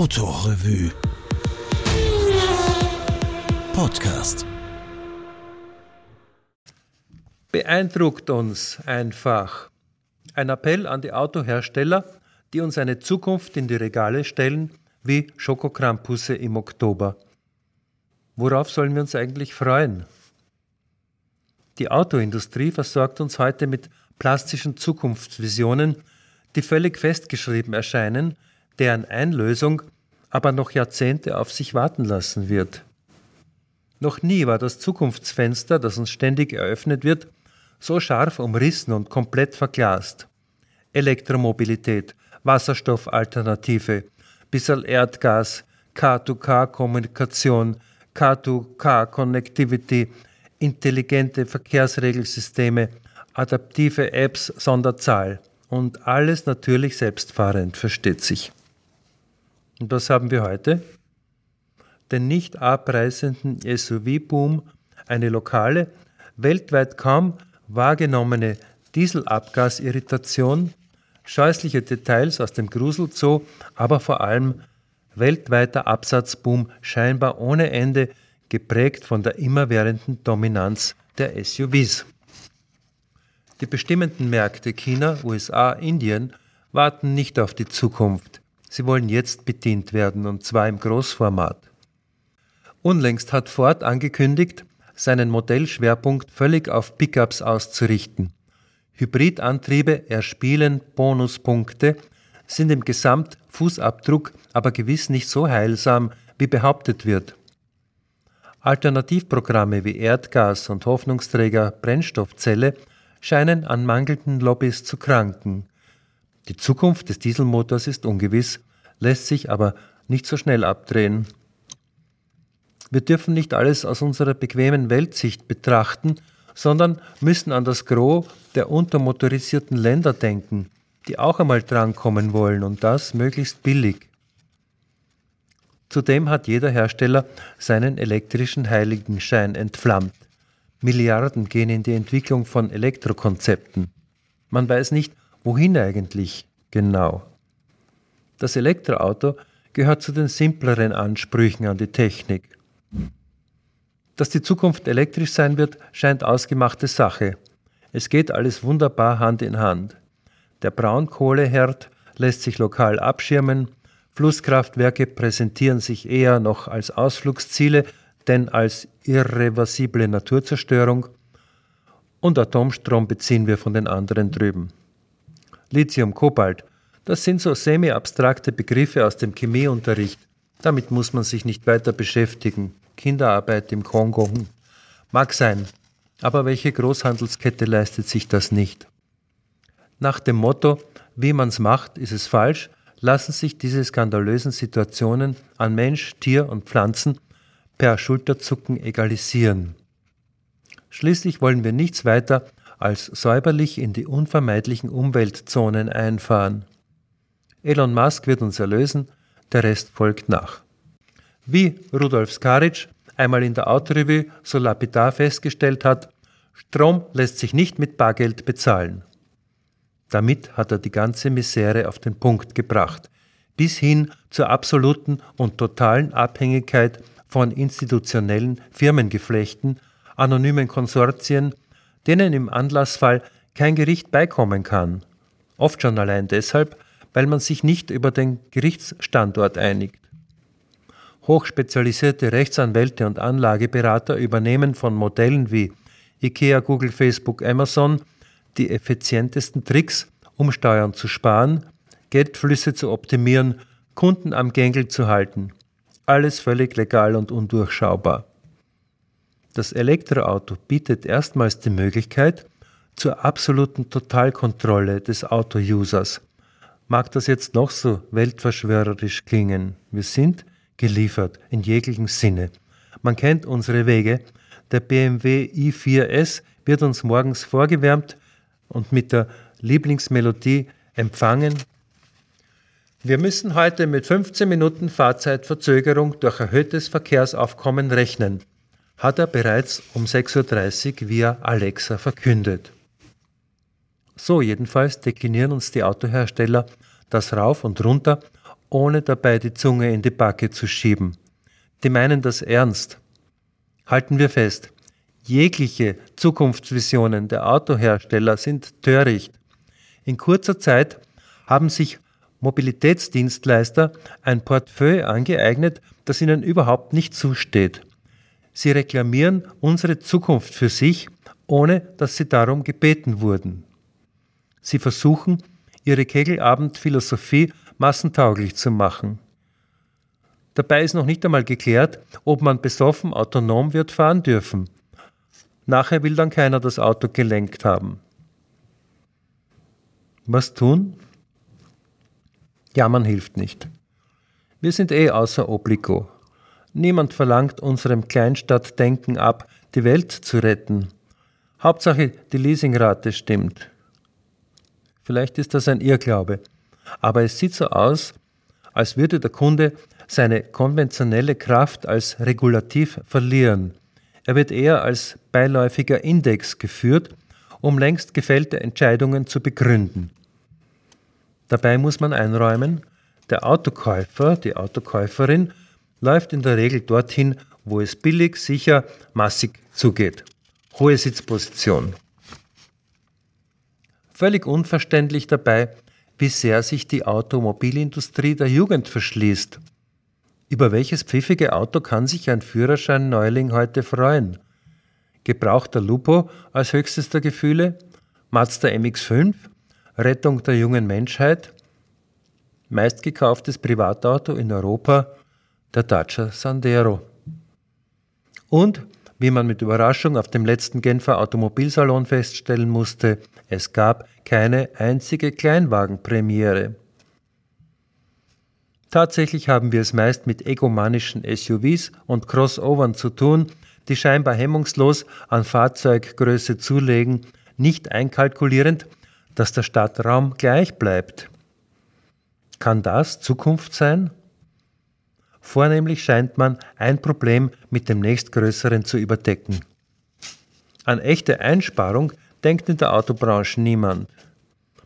Autorevue Podcast Beeindruckt uns einfach. Ein Appell an die Autohersteller, die uns eine Zukunft in die Regale stellen, wie Schokokrampusse im Oktober. Worauf sollen wir uns eigentlich freuen? Die Autoindustrie versorgt uns heute mit plastischen Zukunftsvisionen, die völlig festgeschrieben erscheinen, deren Einlösung aber noch Jahrzehnte auf sich warten lassen wird. Noch nie war das Zukunftsfenster, das uns ständig eröffnet wird, so scharf umrissen und komplett verglast. Elektromobilität, Wasserstoffalternative, bissel Erdgas, K2K-Kommunikation, K2K-Connectivity, intelligente Verkehrsregelsysteme, adaptive Apps Sonderzahl und alles natürlich selbstfahrend, versteht sich. Und was haben wir heute? Den nicht abreißenden SUV-Boom, eine lokale, weltweit kaum wahrgenommene Dieselabgasirritation, scheußliche Details aus dem Gruselzoo, aber vor allem weltweiter Absatzboom scheinbar ohne Ende, geprägt von der immerwährenden Dominanz der SUVs. Die bestimmenden Märkte China, USA, Indien warten nicht auf die Zukunft. Sie wollen jetzt bedient werden, und zwar im Großformat. Unlängst hat Ford angekündigt, seinen Modellschwerpunkt völlig auf Pickups auszurichten. Hybridantriebe erspielen Bonuspunkte, sind im Gesamtfußabdruck aber gewiss nicht so heilsam, wie behauptet wird. Alternativprogramme wie Erdgas und Hoffnungsträger Brennstoffzelle scheinen an mangelnden Lobbys zu kranken. Die Zukunft des Dieselmotors ist ungewiss, lässt sich aber nicht so schnell abdrehen. Wir dürfen nicht alles aus unserer bequemen Weltsicht betrachten, sondern müssen an das Gros der untermotorisierten Länder denken, die auch einmal drankommen wollen und das möglichst billig. Zudem hat jeder Hersteller seinen elektrischen Heiligenschein entflammt. Milliarden gehen in die Entwicklung von Elektrokonzepten. Man weiß nicht, wohin eigentlich genau. Das Elektroauto gehört zu den simpleren Ansprüchen an die Technik. Dass die Zukunft elektrisch sein wird, scheint ausgemachte Sache. Es geht alles wunderbar Hand in Hand. Der Braunkohleherd lässt sich lokal abschirmen, Flusskraftwerke präsentieren sich eher noch als Ausflugsziele denn als irreversible Naturzerstörung und Atomstrom beziehen wir von den anderen drüben. Lithium, Kobalt, das sind so semi-abstrakte Begriffe aus dem Chemieunterricht. Damit muss man sich nicht weiter beschäftigen. Kinderarbeit im Kongo. Hm. Mag sein, aber welche Großhandelskette leistet sich das nicht? Nach dem Motto, wie man's macht, ist es falsch, lassen sich diese skandalösen Situationen an Mensch, Tier und Pflanzen per Schulterzucken egalisieren. Schließlich wollen wir nichts weiter als säuberlich in die unvermeidlichen Umweltzonen einfahren. Elon Musk wird uns erlösen, der Rest folgt nach. Wie Rudolf Skaric einmal in der Autorevue so lapidar festgestellt hat, Strom lässt sich nicht mit Bargeld bezahlen. Damit hat er die ganze Misere auf den Punkt gebracht, bis hin zur absoluten und totalen Abhängigkeit von institutionellen Firmengeflechten, anonymen Konsortien, denen im Anlassfall kein Gericht beikommen kann. Oft schon allein deshalb, weil man sich nicht über den Gerichtsstandort einigt. Hochspezialisierte Rechtsanwälte und Anlageberater übernehmen von Modellen wie IKEA, Google, Facebook, Amazon die effizientesten Tricks, um Steuern zu sparen, Geldflüsse zu optimieren, Kunden am Gängel zu halten. Alles völlig legal und undurchschaubar. Das Elektroauto bietet erstmals die Möglichkeit zur absoluten Totalkontrolle des Auto-Users. Mag das jetzt noch so weltverschwörerisch klingen, wir sind geliefert in jeglichem Sinne. Man kennt unsere Wege. Der BMW i4S wird uns morgens vorgewärmt und mit der Lieblingsmelodie empfangen wir müssen heute mit 15 Minuten Fahrzeitverzögerung durch erhöhtes Verkehrsaufkommen rechnen, hat er bereits um 6.30 Uhr via Alexa verkündet. So jedenfalls deklinieren uns die Autohersteller das rauf und runter ohne dabei die Zunge in die Backe zu schieben. Die meinen das ernst. Halten wir fest, jegliche Zukunftsvisionen der Autohersteller sind töricht. In kurzer Zeit haben sich Mobilitätsdienstleister ein Portfolio angeeignet, das ihnen überhaupt nicht zusteht. Sie reklamieren unsere Zukunft für sich, ohne dass sie darum gebeten wurden. Sie versuchen, ihre Kegelabendphilosophie massentauglich zu machen. Dabei ist noch nicht einmal geklärt, ob man besoffen autonom wird fahren dürfen. Nachher will dann keiner das Auto gelenkt haben. Was tun? Jammern hilft nicht. Wir sind eh außer Obligo. Niemand verlangt unserem Kleinstadtdenken ab, die Welt zu retten. Hauptsache, die Leasingrate stimmt. Vielleicht ist das ein Irrglaube, aber es sieht so aus, als würde der Kunde seine konventionelle Kraft als Regulativ verlieren. Er wird eher als beiläufiger Index geführt, um längst gefällte Entscheidungen zu begründen. Dabei muss man einräumen, der Autokäufer, die Autokäuferin läuft in der Regel dorthin, wo es billig, sicher, massig zugeht. Hohe Sitzposition. Völlig unverständlich dabei, wie sehr sich die Automobilindustrie der Jugend verschließt. Über welches pfiffige Auto kann sich ein Führerschein-Neuling heute freuen? Gebrauchter Lupo als höchstes der Gefühle? Mazda MX5? Rettung der jungen Menschheit? Meistgekauftes Privatauto in Europa? Der Dacia Sandero. Und, wie man mit Überraschung auf dem letzten Genfer Automobilsalon feststellen musste, es gab keine einzige Kleinwagenpremiere. Tatsächlich haben wir es meist mit egomanischen SUVs und Crossovern zu tun, die scheinbar hemmungslos an Fahrzeuggröße zulegen, nicht einkalkulierend, dass der Stadtraum gleich bleibt. Kann das Zukunft sein? Vornehmlich scheint man ein Problem mit dem nächstgrößeren zu überdecken. An echte Einsparung denkt in der Autobranche niemand.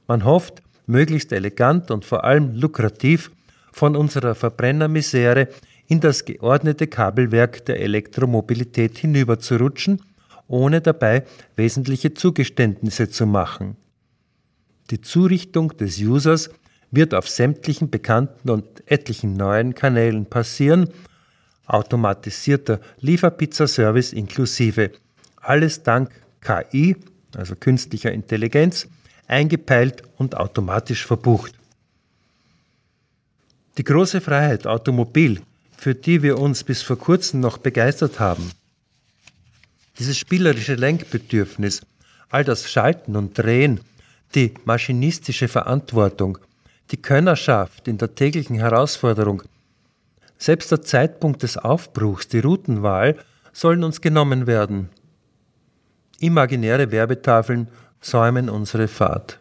Man hofft, möglichst elegant und vor allem lukrativ von unserer Verbrennermisere in das geordnete Kabelwerk der Elektromobilität hinüberzurutschen, ohne dabei wesentliche Zugeständnisse zu machen. Die Zurichtung des Users wird auf sämtlichen bekannten und etlichen neuen Kanälen passieren, automatisierter Lieferpizzaservice inklusive, alles dank KI, also künstlicher Intelligenz, eingepeilt und automatisch verbucht. Die große Freiheit Automobil, für die wir uns bis vor kurzem noch begeistert haben, dieses spielerische Lenkbedürfnis, all das Schalten und Drehen, die maschinistische Verantwortung, die Könnerschaft in der täglichen Herausforderung, selbst der Zeitpunkt des Aufbruchs, die Routenwahl, sollen uns genommen werden. Imaginäre Werbetafeln säumen unsere Fahrt.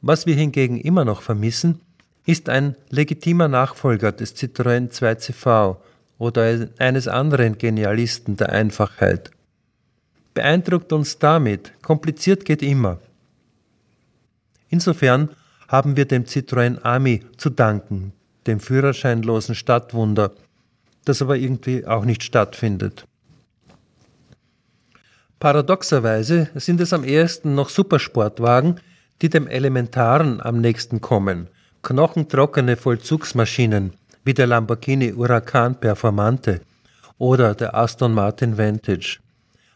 Was wir hingegen immer noch vermissen, ist ein legitimer Nachfolger des Citroën 2CV oder eines anderen Genialisten der Einfachheit. Beeindruckt uns damit, kompliziert geht immer. Insofern haben wir dem Citroën Ami zu danken, dem führerscheinlosen Stadtwunder, das aber irgendwie auch nicht stattfindet. Paradoxerweise sind es am ehesten noch Supersportwagen, die dem Elementaren am nächsten kommen, knochentrockene Vollzugsmaschinen wie der Lamborghini Huracan Performante oder der Aston Martin Vantage.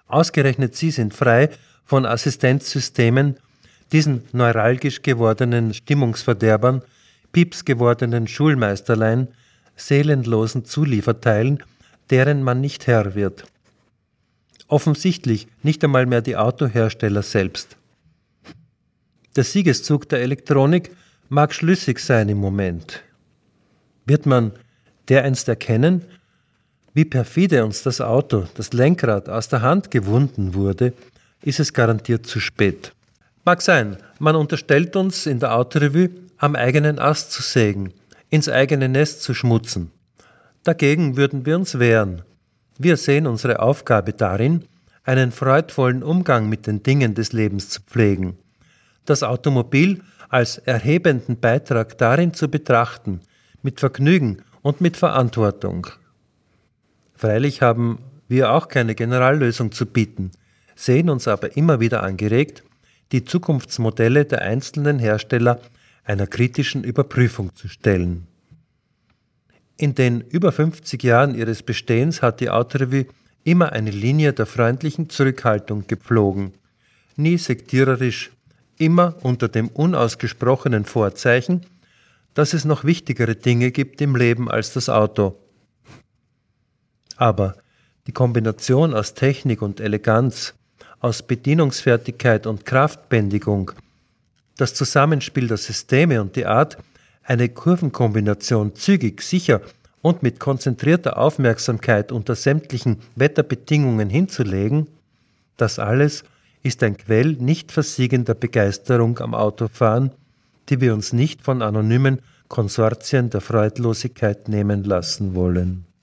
Ausgerechnet sie sind frei von Assistenzsystemen, diesen neuralgisch gewordenen Stimmungsverderbern, pieps gewordenen Schulmeisterlein, seelenlosen Zulieferteilen, deren man nicht Herr wird. Offensichtlich nicht einmal mehr die Autohersteller selbst. Der Siegeszug der Elektronik mag schlüssig sein im Moment. Wird man dereinst erkennen, wie perfide uns das Auto, das Lenkrad aus der Hand gewunden wurde, ist es garantiert zu spät. Mag sein, man unterstellt uns in der Autorevue, am eigenen Ast zu sägen, ins eigene Nest zu schmutzen. Dagegen würden wir uns wehren. Wir sehen unsere Aufgabe darin, einen freudvollen Umgang mit den Dingen des Lebens zu pflegen, das Automobil als erhebenden Beitrag darin zu betrachten, mit Vergnügen und mit Verantwortung. Freilich haben wir auch keine Generallösung zu bieten, sehen uns aber immer wieder angeregt, die Zukunftsmodelle der einzelnen Hersteller einer kritischen Überprüfung zu stellen. In den über 50 Jahren ihres Bestehens hat die Autorevue immer eine Linie der freundlichen Zurückhaltung gepflogen, nie sektiererisch, immer unter dem unausgesprochenen Vorzeichen, dass es noch wichtigere Dinge gibt im Leben als das Auto aber die Kombination aus Technik und Eleganz, aus Bedienungsfertigkeit und Kraftbändigung, das Zusammenspiel der Systeme und die Art, eine Kurvenkombination zügig, sicher und mit konzentrierter Aufmerksamkeit unter sämtlichen Wetterbedingungen hinzulegen, das alles ist ein Quell nicht versiegender Begeisterung am Autofahren, die wir uns nicht von anonymen Konsortien der Freudlosigkeit nehmen lassen wollen.